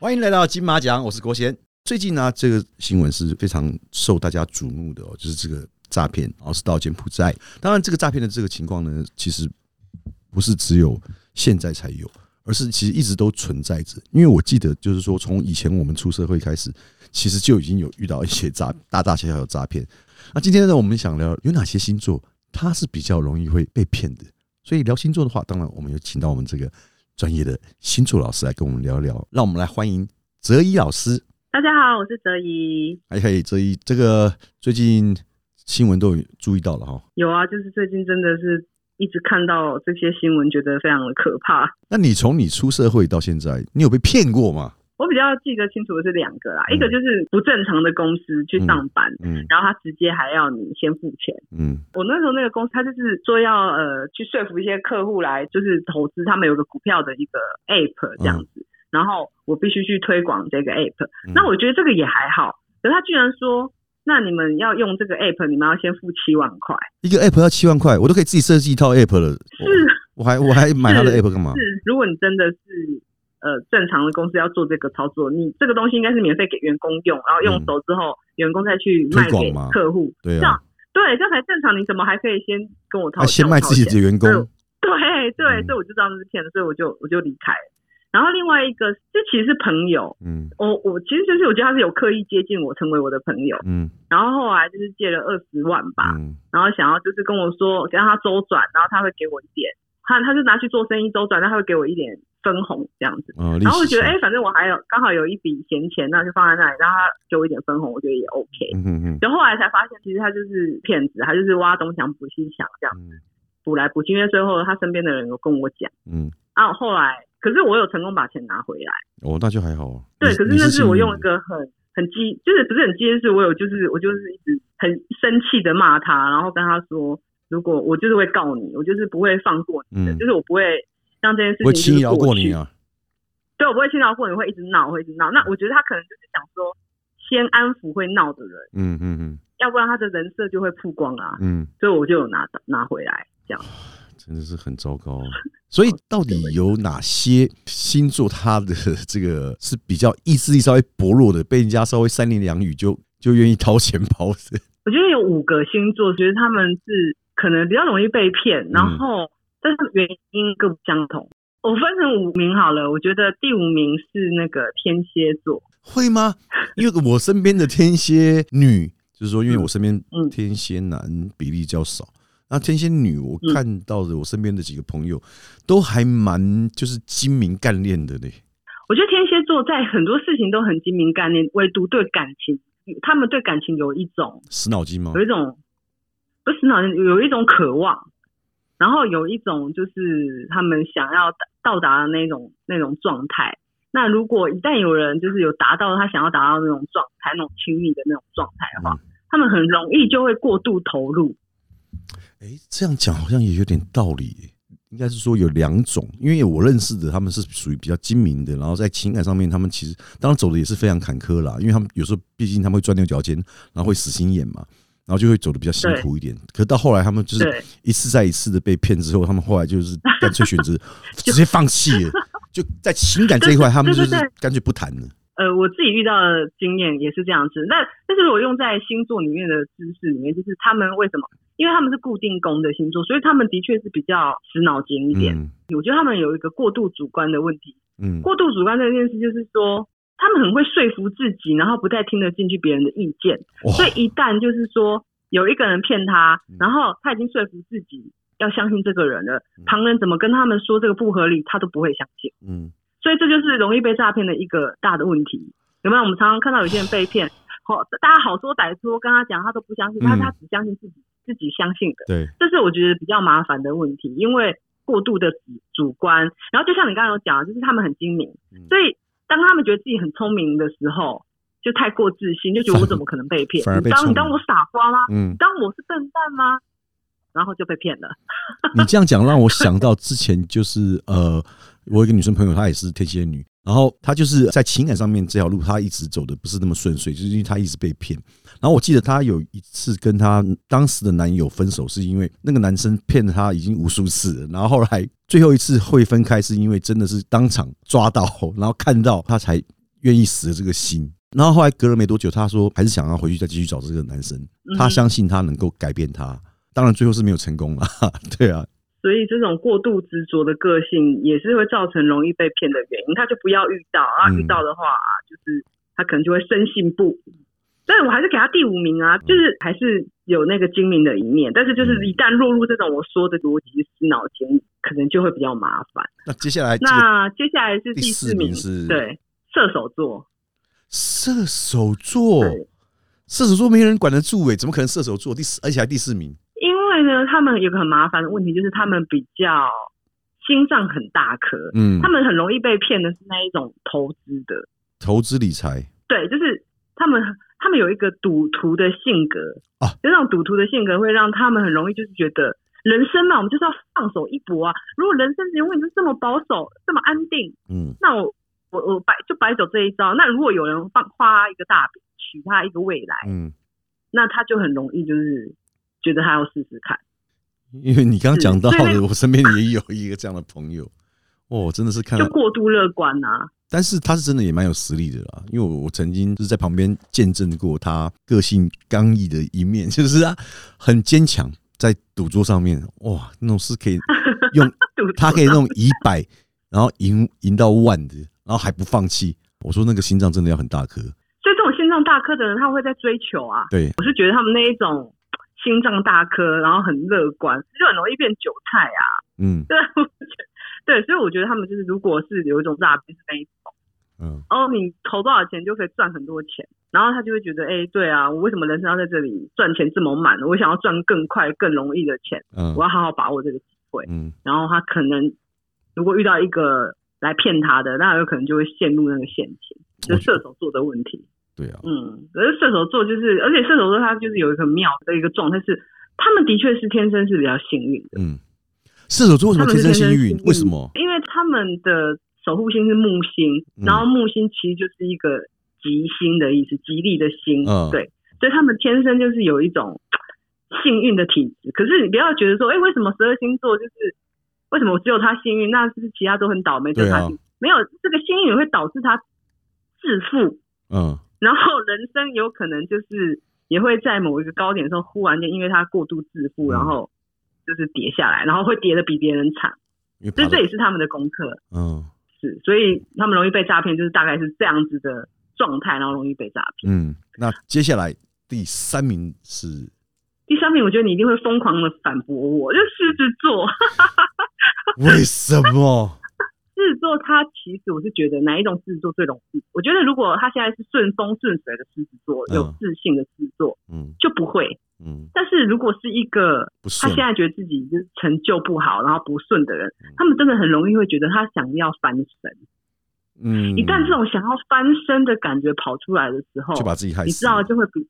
欢迎来到金马奖，我是国贤。最近呢，这个新闻是非常受大家瞩目的哦，就是这个诈骗，然后是到柬埔寨。当然，这个诈骗的这个情况呢，其实不是只有现在才有，而是其实一直都存在着。因为我记得，就是说从以前我们出社会开始，其实就已经有遇到一些诈 大大小小的诈骗。那今天呢，我们想聊有哪些星座它是比较容易会被骗的。所以聊星座的话，当然我们有请到我们这个专业的星座老师来跟我们聊聊。让我们来欢迎泽一老师。大家好，我是泽怡。还可以，泽一这个最近新闻都有注意到了哈。有啊，就是最近真的是一直看到这些新闻，觉得非常的可怕。那你从你出社会到现在，你有被骗过吗？我比较记得清楚的是两个啦，一个就是不正常的公司去上班，嗯然后他直接还要你先付钱。嗯我那时候那个公司，他就是说要呃去说服一些客户来，就是投资他们有个股票的一个 app 这样子，然后我必须去推广这个 app。嗯那我觉得这个也还好，可是他居然说，那你们要用这个 app，你们要先付七万块。一个 app 要七万块，我都可以自己设计一套 app 了。是我还我还买他的 app 干嘛？是，如果你真的是呃正常的公司要做这个操作，你这个东西应该是免费给员工用，然后用熟之后，员工再去卖给客户，对啊。这样，对，这样才正常。你怎么还可以先跟我掏？他先卖自己的员工。对对，嗯。所以我就知道那是骗的，所以我就我就离开。了。然后另外一个，这其实是朋友，嗯。我我其实就是我觉得他是有刻意接近我，成为我的朋友。嗯。然后后来就是借了二十万吧，嗯。然后想要就是跟我说让他周转，然后他会给我一点，他他就拿去做生意周转，那他会给我一点分红这样子。啊，然后我觉得，哎哎、，反正我还有刚好有一笔闲钱，那就放在那里，让他给我一点分红，我觉得也 OK。嗯嗯嗯就后来才发现，其实他就是骗子，他就是挖东墙补西墙这样子补来补去。因为最后他身边的人有跟我讲，嗯，啊，后来可是我有成功把钱拿回来。哦，那就还好啊。对，可是那是我用一个很很激，就是不是很激，是我有就是我就是一直很生气的骂他，然后跟他说，如果我就是会告你，我就是不会放过你的，嗯就是我不会让这件事情轻易。饶过你啊。对，我不会轻易饶过你，会一直闹，会一直闹。那我觉得他可能就是想说，先安抚会闹的人，嗯嗯嗯要不然他的人设就会曝光啊。嗯，所以我就有拿拿回来，这样。真的是很糟糕啊。所以到底有哪些星座他的这个是比较意志力稍微薄弱的，被人家稍微三言两语就就愿意掏钱包的？我觉得有五个星座，觉得他们是可能比较容易被骗，然后但是原因各不相同。我分成五名好了，我觉得第五名是那个天蝎座，会吗？因为我身边的天蝎女，就是说，因为我身边嗯天蝎男比例较少，那天蝎女，我嗯看到的我身边的几个朋友都还蛮就是精明干练的嘞。我觉得天蝎座在很多事情都很精明干练，唯独对感情，他们对感情有一种死脑筋吗有？一种不是好像有一种渴望，然后有一种就是他们想要到达的那种那种状态。那如果一旦有人就是有达到他想要达到那种状态，那种亲密的那种状态的话，嗯他们很容易就会过度投入。哎、这样讲好像也有点道理耶。应该是说有两种，因为我认识的他们是属于比较精明的，然后在情感上面，他们其实当然走的也是非常坎坷啦，因为他们有时候毕竟他们会钻牛角尖，然后会死心眼嘛，然后就会走的比较辛苦一点。可是到后来，他们就是一次再一次的被骗之后，他们后来就是 干脆选择直接放弃了，就在情感这一块，他们就是干脆不谈了。呃，我自己遇到的经验也是这样子。那但是我用在星座里面的知识里面，就是他们为什么？因为他们是固定宫的星座，所以他们的确是比较死脑筋一点。嗯我觉得他们有一个过度主观的问题。嗯过度主观这件事，就是说他们很会说服自己，然后不太听得进去别人的意见。所以一旦就是说有一个人骗他嗯，然后他已经说服自己要相信这个人了嗯，旁人怎么跟他们说这个不合理，他都不会相信。嗯所以这就是容易被诈骗的一个大的问题。有没有？我们常常看到有些人被骗，好，大家好说歹说，跟他讲他都不相信，他嗯他只相信自己自己相信的。对这是我觉得比较麻烦的问题，因为过度的主主观。然后就像你刚刚有讲，就是他们很精明，嗯所以当他们觉得自己很聪明的时候，就太过自信，就觉得我怎么可能被骗？你当你当我傻瓜吗？嗯你，当我是笨蛋吗？然后就被骗了。你这样讲让我想到之前就是呃，我有一个女生朋友，她也是天蝎女，然后她就是在情感上面这条路，她一直走的不是那么顺遂，就是因为她一直被骗。然后我记得她有一次跟她当时的男友分手，是因为那个男生骗了她已经无数次了，然后后来最后一次会分开，是因为真的是当场抓到，然后看到她才愿意死了这个心。然后后来隔了没多久，她说还是想要回去再继续找这个男生，她相信他能够改变他。当然最后是没有成功了，对啊。所以这种过度执着的个性也是会造成容易被骗的原因。他就不要遇到啊，遇到的话啊就是他可能就会深信不疑。但是我还是给他第五名啊，就是还是有那个精明的一面。但是就是一旦落入这种我说的逻辑死脑筋，可能就会比较麻烦。那接下来，那接下来是第四名是，对，射手座。射手座，射手座没人管得住哎，怎么可能射手座第四，而且还第四名？他们有个很麻烦的问题，就是他们比较心脏很大颗，嗯，他们很容易被骗的是那一种投资的投资理财，对，就是他们他们有一个赌徒的性格啊，就那种赌徒的性格会让他们很容易就是觉得人生嘛，我们就是要放手一搏啊。如果人生永远是这么保守、这么安定，嗯，那我。我我摆就摆走这一招。那如果有人放花一个大饼，许他一个未来，嗯，那他就很容易就是觉得他要试试看。因为你刚刚讲到的，我身边也有一个这样的朋友，哦，真的是看就过度乐观呐。但是他是真的也蛮有实力的啦，因为我我曾经就是在旁边见证过他个性刚毅的一面，就是啊很坚强，在赌桌上面哇，那种是可以 用他可以那种一百，然后赢赢到万的。然后还不放弃，我说那个心脏真的要很大颗。所以这种心脏大颗的人，他会在追求啊。对，我是觉得他们那一种心脏大颗，然后很乐观，就很容易变韭菜啊。嗯，对，对，所以我觉得他们就是，如果是有一种诈骗是那一种，嗯，哦，你投多少钱就可以赚很多钱，然后他就会觉得，哎，对啊，我为什么人生要在这里赚钱这么慢？我想要赚更快、更容易的钱，嗯，我要好好把握这个机会，嗯，然后他可能如果遇到一个。来骗他的，那有可能就会陷入那个陷阱，就射手座的问题。对啊，嗯，可是射手座就是，而且射手座他就是有一个妙的一个状态，是他们的确是天生是比较幸运的。嗯，射手座为什么天生幸运？为什么？因为他们的守护星是木星，然后木星其实就是一个吉星的意思，吉利的星。嗯，对，所以他们天生就是有一种幸运的体质。可是你不要觉得说，哎，为什么十二星座就是？为什么只有他幸运？那是不是其他都很倒霉。就他没有这个幸运，会导致他致富。嗯，然后人生有可能就是也会在某一个高点的时候，忽然间因为他过度致富，然后就是跌下来，然后会跌的比别人惨。所以这也是他们的功课。嗯，是，所以他们容易被诈骗，就是大概是这样子的状态，然后容易被诈骗。嗯，那接下来第三名是。第三名，我觉得你一定会疯狂的反驳我，就狮子座。为什么？狮子座，他其实我是觉得哪一种狮子座最容易？我觉得如果他现在是顺风顺水的狮子座，有自信的狮子座，嗯，就不会，嗯。但是如果是一个他现在觉得自己就是成就不好，然后不顺的人，他们真的很容易会觉得他想要翻身。嗯，一旦这种想要翻身的感觉跑出来的时候，就把自己害死，你知道就会不。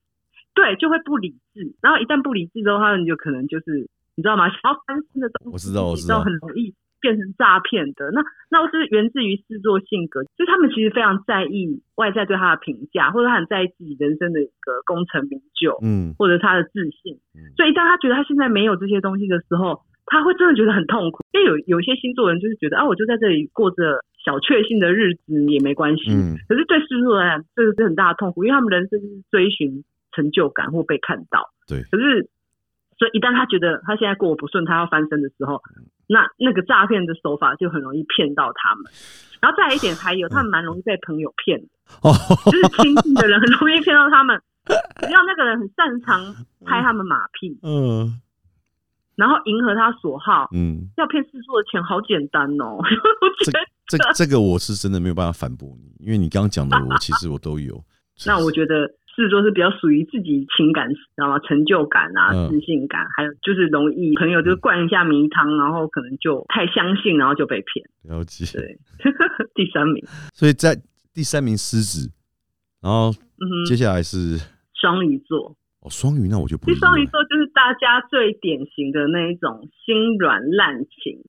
对，就会不理智，然后一旦不理智之后，他们就可能就是你知道吗？想要翻身的东西，我知道，我知道，很容易变成诈骗的。那那是源自于制作性格，就是他们其实非常在意外在对他的评价，或者他很在意自己人生的一个功成名就，嗯，或者他的自信。所以一旦他觉得他现在没有这些东西的时候，他会真的觉得很痛苦。因为有有些星座人就是觉得啊，我就在这里过着小确幸的日子也没关系。嗯，可是对狮子座来讲，这个是很大的痛苦，因为他们人生是追寻。成就感或被看到，对。可是，所以一旦他觉得他现在过不顺，他要翻身的时候，那那个诈骗的手法就很容易骗到他们。然后再一点，还有他们蛮容易被朋友骗的，哦，就是亲近的人很容易骗到他们。只要那个人很擅长拍他们马屁，嗯，然后迎合他所好，嗯，要骗四座的钱好简单哦。我觉得这这个我是真的没有办法反驳你，因为你刚刚讲的，我其实我都有。那我觉得。是说，是比较属于自己情感，知道吗？成就感啊，自信感，还有就是容易朋友就灌一下迷汤，然后可能就太相信，然后就被骗。了解。对，第三名。所以在第三名狮子，然后接下来是双鱼座。哦，双鱼那我就不。其实双鱼座就是大家最典型的那一种心软滥情，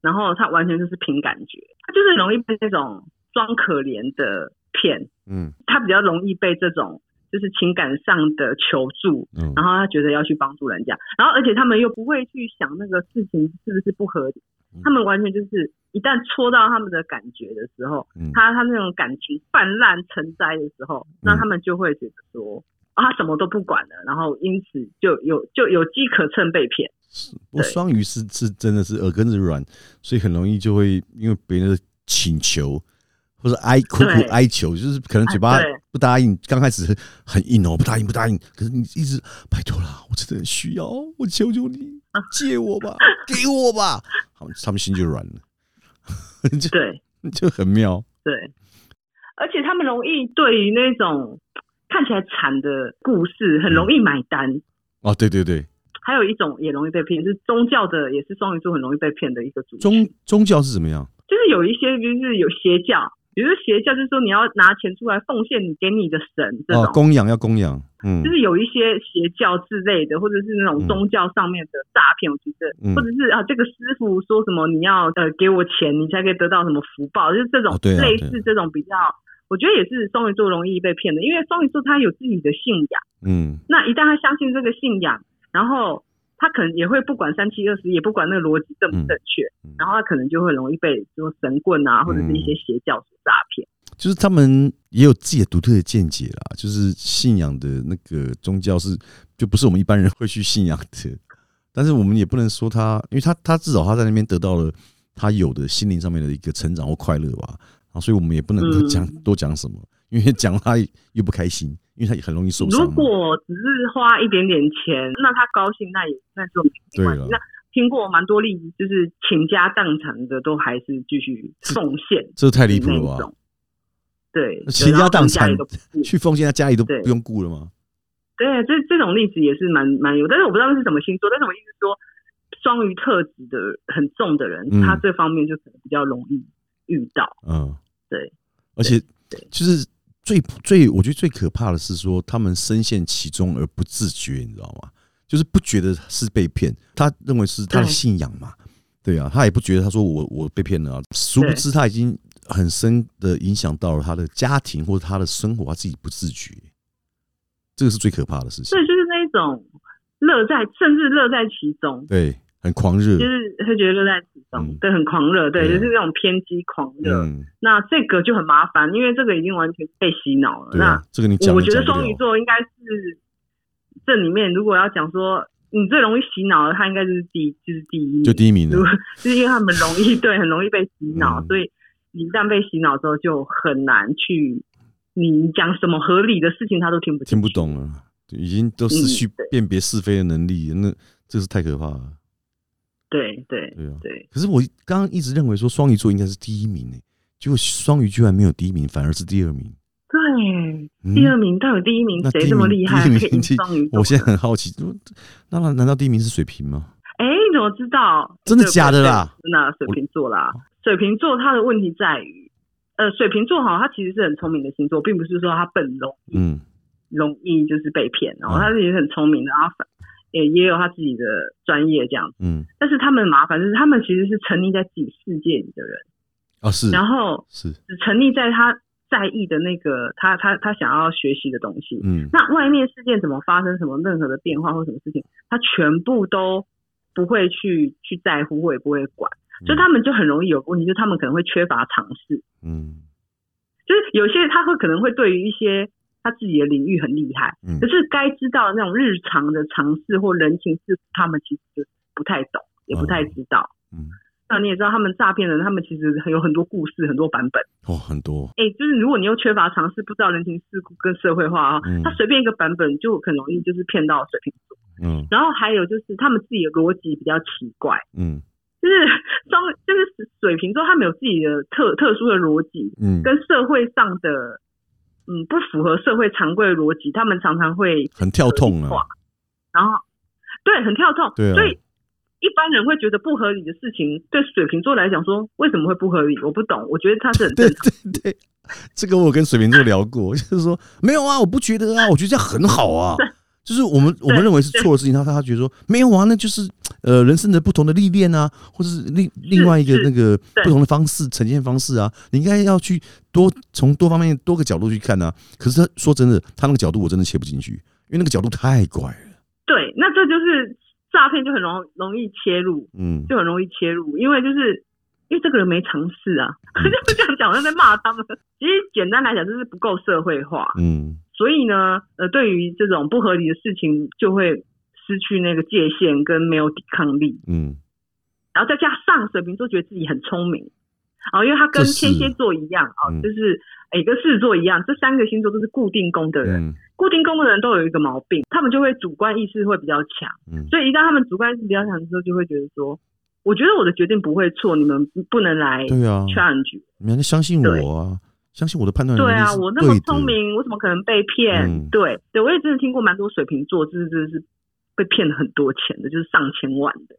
然后他完全就是凭感觉，他就是容易被那种装可怜的骗。嗯，他比较容易被这种。就是情感上的求助，嗯。然后他觉得要去帮助人家，然后而且他们又不会去想那个事情是不是不合理，他们完全就是一旦戳到他们的感觉的时候，嗯。他他那种感情泛滥成灾的时候，那他们就会觉得说。啊，他什么都不管了，然后因此就有就有机可乘被骗。不过双鱼是是真的是耳根子软，所以很容易就会因为别人的请求或者哀苦苦哀求，就是可能嘴巴不答应，刚开始很硬哦，不答应不答应，可是你一直拜托啦，我真的很需要，我求求你借我吧，给我吧，好，他们心就软了，就对就很妙。对，而且他们容易对于那种看起来惨的故事很容易买单。哦，对对对，还有一种也容易被骗，是宗教的，也是双鱼座很容易被骗的一个主宗题。宗教是怎么样？就是有一些就是有邪教，比如说邪教就是说你要拿钱出来奉献你给你的神这种。哦，供养要供养，嗯。就是有一些邪教之类的，或者是那种宗教上面的诈骗，我觉得，嗯。或者是啊，这个师傅说什么你要呃给我钱，你才可以得到什么福报，就是这种、哦对啊类似这种比较，我觉得也是双鱼座容易被骗的，因为双鱼座他有自己的信仰，嗯。那一旦他相信这个信仰，然后他可能也会不管三七二十一，也不管那个逻辑正不正确，嗯。然后他可能就会容易被说神棍啊，或者是一些邪教所诈骗。就是他们也有自己的独特的见解啦，就是信仰的那个宗教是就不是我们一般人会去信仰的，但是我们也不能说他，因为他他至少他在那边得到了他有的心灵上面的一个成长或快乐吧，啊，所以我们也不能够嗯。讲多讲什么，因为讲他又不开心，因为他也很容易受伤如。果只是花一点点钱，那他高兴，那也那就没关系。那听过蛮多例子，就是倾家荡产的，都还是继续奉献，这太离谱了吧？对，倾家荡产 去奉献，他家里都不用顾了吗？对，这这种例子也是蛮蛮有，但是我不知道是什么星座，但是我意思是说，双鱼特质的很重的人，嗯他这方面就可能比较容易遇到。嗯，对，而且对就是最最，我觉得最可怕的是说，他们深陷其中而不自觉，你知道吗？就是不觉得是被骗，他认为是他的信仰嘛，对啊，他也不觉得他说我我被骗了啊，殊不知他已经很深的影响到了他的家庭或者他的生活，他自己不自觉，这个是最可怕的事情。所。以就是那一种乐在，甚至乐在其中，对，很狂热就，是会觉得乐在其中，嗯对，很狂热，对，就是那种偏激狂热。嗯，那这个就很麻烦，因为这个已经完全被洗脑了。对啊，这个你讲我觉得双鱼座应该是这里面，如果要讲说你最容易洗脑的，他应该就是第就是第一，就第一名如果了，就是因为他们容易 对很容易被洗脑，嗯所以你一旦被洗脑之后，就很难去你讲什么合理的事情，他都听不进听不。懂了，已经都失去辨别是非的能力，那这是太可怕了。对对对啊对，可是我刚刚一直认为说双鱼座应该是第一名诶，结果双鱼居然没有第一名，反而是第二名。对，嗯第二名到底第一名那谁这么厉害，可以双鱼座？我现在很好奇，那难难道第一名是水瓶吗？哎，你怎么知道？真的假的啦？对真的啊水瓶座啦，水瓶座它的问题在于，呃，水瓶座哈，它其实是很聪明的星座，并不是说它笨容易嗯容易就是被骗，然后嗯他自己很聪明的，然后反也也有他自己的专业这样子。嗯，但是他们麻烦就是他们其实是沉溺在自己世界里的人，啊是。然后是，只沉溺在他在意的那个他他他想要学习的东西。嗯。那外面事件怎么发生，什么任何的变化或什么事情，他全部都不会去去在乎，或也不会管，所以他们就很容易有问题，就是他们可能会缺乏尝试，嗯。就是有些他会可能会对于一些他自己的领域很厉害，嗯可是该知道那种日常的常识或人情世故，他们其实就不太懂，也不太知道。嗯，那你也知道，他们诈骗人，他们其实有很多故事，很多版本。哦很多，哎、就是如果你又缺乏常识，不知道人情世故跟社会化啊，嗯他随便一个版本就很容易就是骗到水瓶座。嗯然后还有就是他们自己的逻辑比较奇怪，嗯就是 双就是水瓶座，他们有自己的特特殊的逻辑，嗯，跟社会上的嗯不符合社会常规逻辑，他们常常会很跳痛啊，然后对很跳痛，对啊所以一般人会觉得不合理的事情，对水瓶座来讲说为什么会不合理？我不懂，我觉得他是很 对正常。对对，这个我跟水瓶座聊过，就是说没有啊，我不觉得啊，我觉得这样很好啊。就是我们我们认为是错的事情，他他觉得说没有啊，那就是呃人生的不同的历练啊，或者是另另外一个那个不同的方式呈现方式啊，你应该要去多从多方面多个角度去看啊。可是他说真的，他那个角度我真的切不进去，因为那个角度太怪了。对，那这就是诈骗就很容容易切入，嗯，就很容易切入，因为就是因为这个人没尝试啊，就这样讲，我在骂他们。其实简单来讲，就是不够社会化，嗯所以呢，呃，对于这种不合理的事情，就会失去那个界限跟没有抵抗力。嗯然后再加上水瓶座觉得自己很聪明，哦，因为他跟天蝎座一样，哦，嗯就是诶跟狮子座一样，这三个星座都是固定宫的人。嗯固定宫的人都有一个毛病，他们就会主观意识会比较强，嗯所以一旦他们主观意识比较强的时候，就会觉得说，我觉得我的决定不会错，你们不能来对啊，challenge。你们相信我啊，相信我的判断能对啊，我那么聪，明，我怎么可能被骗？嗯对对，我也真的听过蛮多水瓶座，就是真的是被骗了很多钱的，就是上千万的。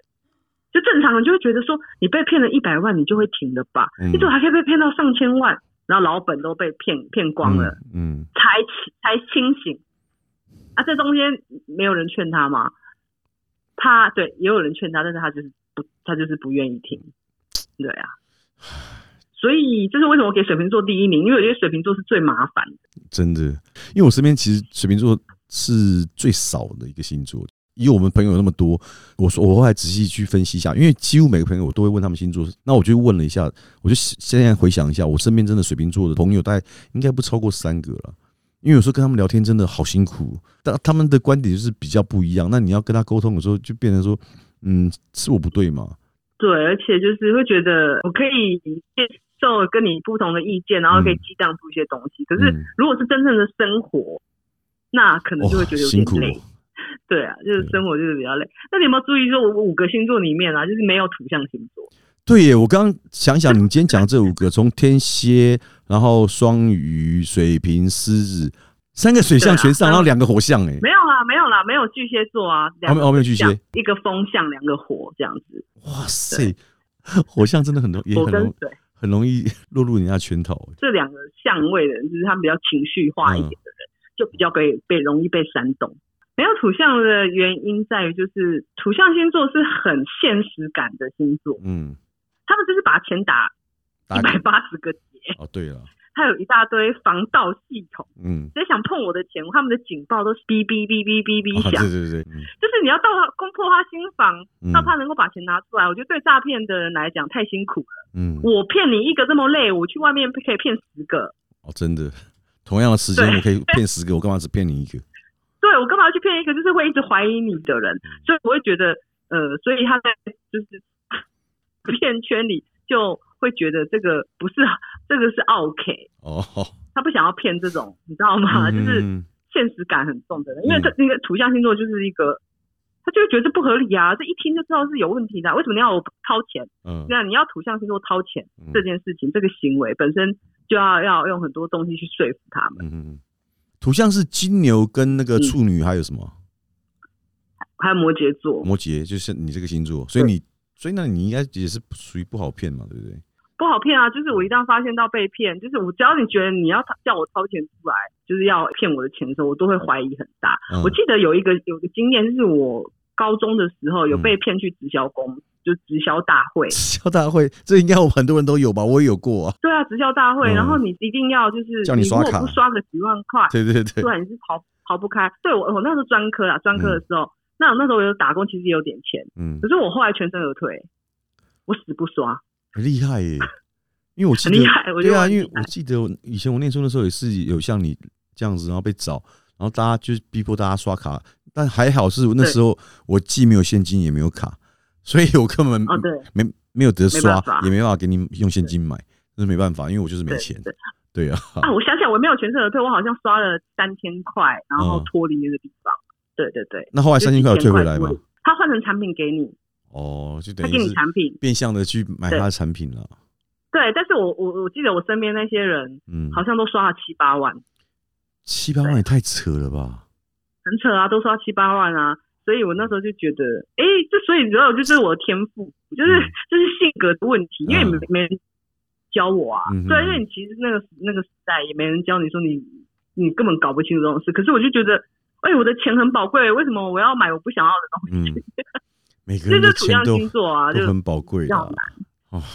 就正常人就会觉得说，你被骗了一百万，你就会停了吧？嗯你怎么还可以被骗到上千万？然后老本都被骗骗光了，嗯，嗯才才清醒。啊，这中间没有人劝他吗？他对也有人劝他，但是他就是不，他就是不愿意听。对啊，所以这是为什么给水瓶座第一名，因为我觉得水瓶座是最麻烦的。真的，因为我身边其实水瓶座是最少的一个星座。以我们朋友那么多，我说我后来仔细去分析一下，因为几乎每个朋友我都会问他们星座，那我就问了一下，我就现在回想一下，我身边真的水瓶座的朋友大概应该不超过三个了。因为有时候跟他们聊天真的好辛苦，但他们的观点就是比较不一样。那你要跟他沟通的时候，就变成说，嗯，是我不对嘛？对，而且就是会觉得我可以受跟你不同的意见，然后可以嗯。激荡出一些东西。可是嗯。如果是真正的生活，那可能就会觉得有点累。对啊，就是生活就是比较累。那你有没有注意说，我五个星座里面啊，就是没有土象星座？对耶，我刚刚想想，你今天讲的这五个，从天蝎，然后双鱼、水瓶、狮子，三个水象全上，啊然后两个火象，哎，没有啦，没有啦，没有巨蟹座啊，两个哦没有巨蟹。一个风象，两个火这样子，哇塞，火象真的很多，也很容跟水很容易 落入人家圈套。这两个相位的人，就是他们比较情绪化一点的人，就比较被被容易被煽动。没有土象的原因在于，就是土象星座是很现实感的星座，嗯，他们就是把钱打打一百八十个结，哦，对了，还有一大堆防盗系统。嗯，谁想碰我的钱，他们的警报都是哔哔哔哔哔响，对对对，嗯就是你要到他攻破他心房，嗯到他能够把钱拿出来。我觉得对诈骗的人来讲太辛苦了。嗯，我骗你一个这么累，我去外面可以骗十个，哦，真的，同样的时间对我可以骗十个，我干嘛只骗你一个？对我干嘛要去骗一个就是会一直怀疑你的人？嗯所以我会觉得，呃，所以他在就是 骗圈里就会觉得这个不是这个是 OK，哦，他不想要骗这种，你知道吗？就是嗯现实感很重的人，因为他那个土象星座就是一个。他就会觉得这不合理啊！这一听就知道是有问题的啊、为什么你要我掏钱？嗯那你要土象星座掏钱嗯这件事情，这个行为本身就要要用很多东西去说服他们。嗯嗯，土象是金牛跟那个嗯处女，还有什么？还有摩羯座，摩羯，就是你这个星座，所以你，所以那你应该也是属于不好骗嘛，对不对？不好骗啊！就是我一旦发现到被骗，就是我只要你觉得你要叫我掏钱出来，就是要骗我的钱的时候，我都会怀疑很大。嗯我记得有一个有个经验，就是我高中的时候有嗯被骗去直销公，就直销大会。直销大会，这应该我很多人都有吧？我也有过啊。对啊，直销大会，嗯然后你一定要就是叫你刷卡如果不刷个几万块，对对对，对，你是逃逃不开。对我我那时候专科啊，专科的时候，那我那时候我有打工，其实也有点钱，嗯可，是我后来全身而退，我死不刷，很厉害耶。因为我记得对啊，因为我记得以前我念书的时候也是有像你这样子，然后被找，然后大家就是逼迫大家刷卡，但还好是那时候我既没有现金也没有卡，所以我根本哦，对没没有得刷也没办法给你用现金买，那是没办法，因为我就是没对钱。对对啊，啊，我想起来我没有全身而退，我好像刷了三千块，然后嗯脱离那个地方。对对对，那后来三千块有退回来吗就？是1000块他换成产品给你，哦，就他给你等于是产品。变相的去买他的产品了。对，但是我我我记得我身边那些人嗯，好像都刷了七八万，七八万也太扯了吧？很扯啊，都刷七八万啊。所以我那时候就觉得，哎，这所以主要就是我的天赋，就是嗯 就是性格的问题，因为嗯没没人教我啊。嗯对，因为你其实那个那个时代也没人教你说你你根本搞不清楚这种事。可是我就觉得，哎，我的钱很宝贵，为什么我要买我不想要的东西？嗯，每个这人的就是土象钱都星座啊，就很宝贵的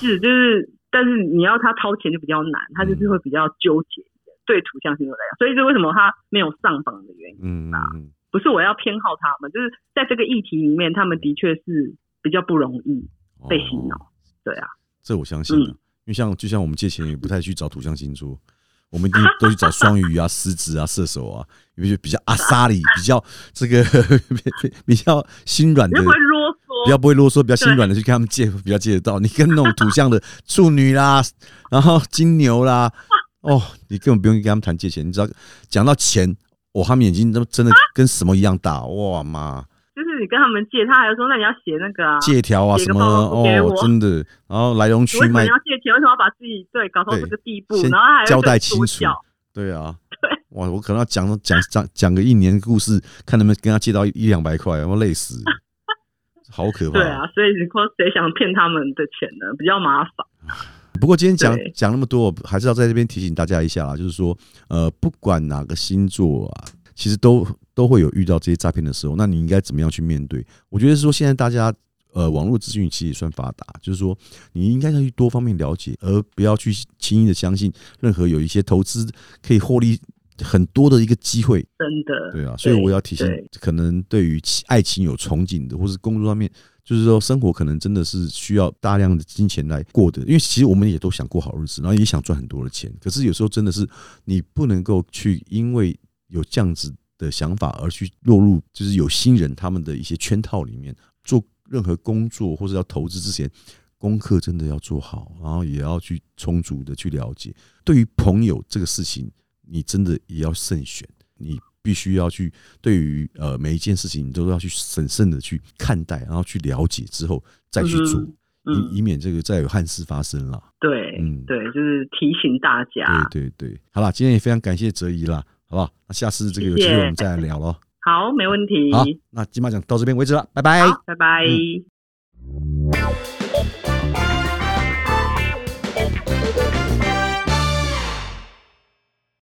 是，就是，但是你要他掏钱就比较难，他就是会比较纠结一点。对土象星座来讲，所以是为什么他没有上榜的原因。嗯嗯嗯，不是我要偏好他们，就是在这个议题里面，他们的确是比较不容易被洗脑。哦对啊，这我相信啊，嗯因为像就像我们借钱也不太去找土象星座，我们一定都去找双鱼啊、狮子啊、射手啊，因为比较阿萨里，比较这个 比比较心软的你就，不会啰嗦，比较不会啰嗦，比较心软的去跟他们借，比较借得到。你跟那种土象的处女啦，然后金牛啦，哦，你根本不用跟他们谈借钱，你知道讲到钱，哦，他们眼睛都真的跟什么一样大，哇妈！就是你跟他们借，他还说那你要写那个啊，借条啊什么哦，真的，然后来龙你为什么去脉你要借钱？为什么要把自己对搞到这个地步？然后还要交代清楚对啊，对，哇，我可能要讲讲讲讲个一年的故事，看能不能跟他借到一两百块，我累死，好可怕。对啊，所以你说谁想骗他们的钱呢？比较麻烦。不过今天讲对讲那么多，还是要在这边提醒大家一下啦，就是说，呃，不管哪个星座啊，其实都都会有遇到这些诈骗的时候，那你应该怎么样去面对？我觉得说现在大家。呃，网络资讯其实也算发达，就是说你应该要去多方面了解，而不要去轻易的相信任何有一些投资可以获利很多的一个机会。真的，对啊，所以我要提醒，可能对于爱情有憧憬的，或是工作上面，就是说生活可能真的是需要大量的金钱来过的。因为其实我们也都想过好日子，然后也想赚很多的钱，可是有时候真的是你不能够去因为有这样子的想法而去落入就是有心人他们的一些圈套里面做任何工作或者要投资之前。功课真的要做好，然后也要去充足的去了解。对于朋友这个事情，你真的也要慎选。你必须要去对于呃每一件事情，你都要去审慎的去看待，然后去了解之后再去做，嗯以以免这个再有憾事发生啦。对，嗯对，就是提醒大家。对对对，好啦，今天也非常感谢哲怡啦，好不好？那下次这个有机会我们再来聊咯。好，没问题。好，那金马奖到这边为止了，拜拜。拜拜。嗯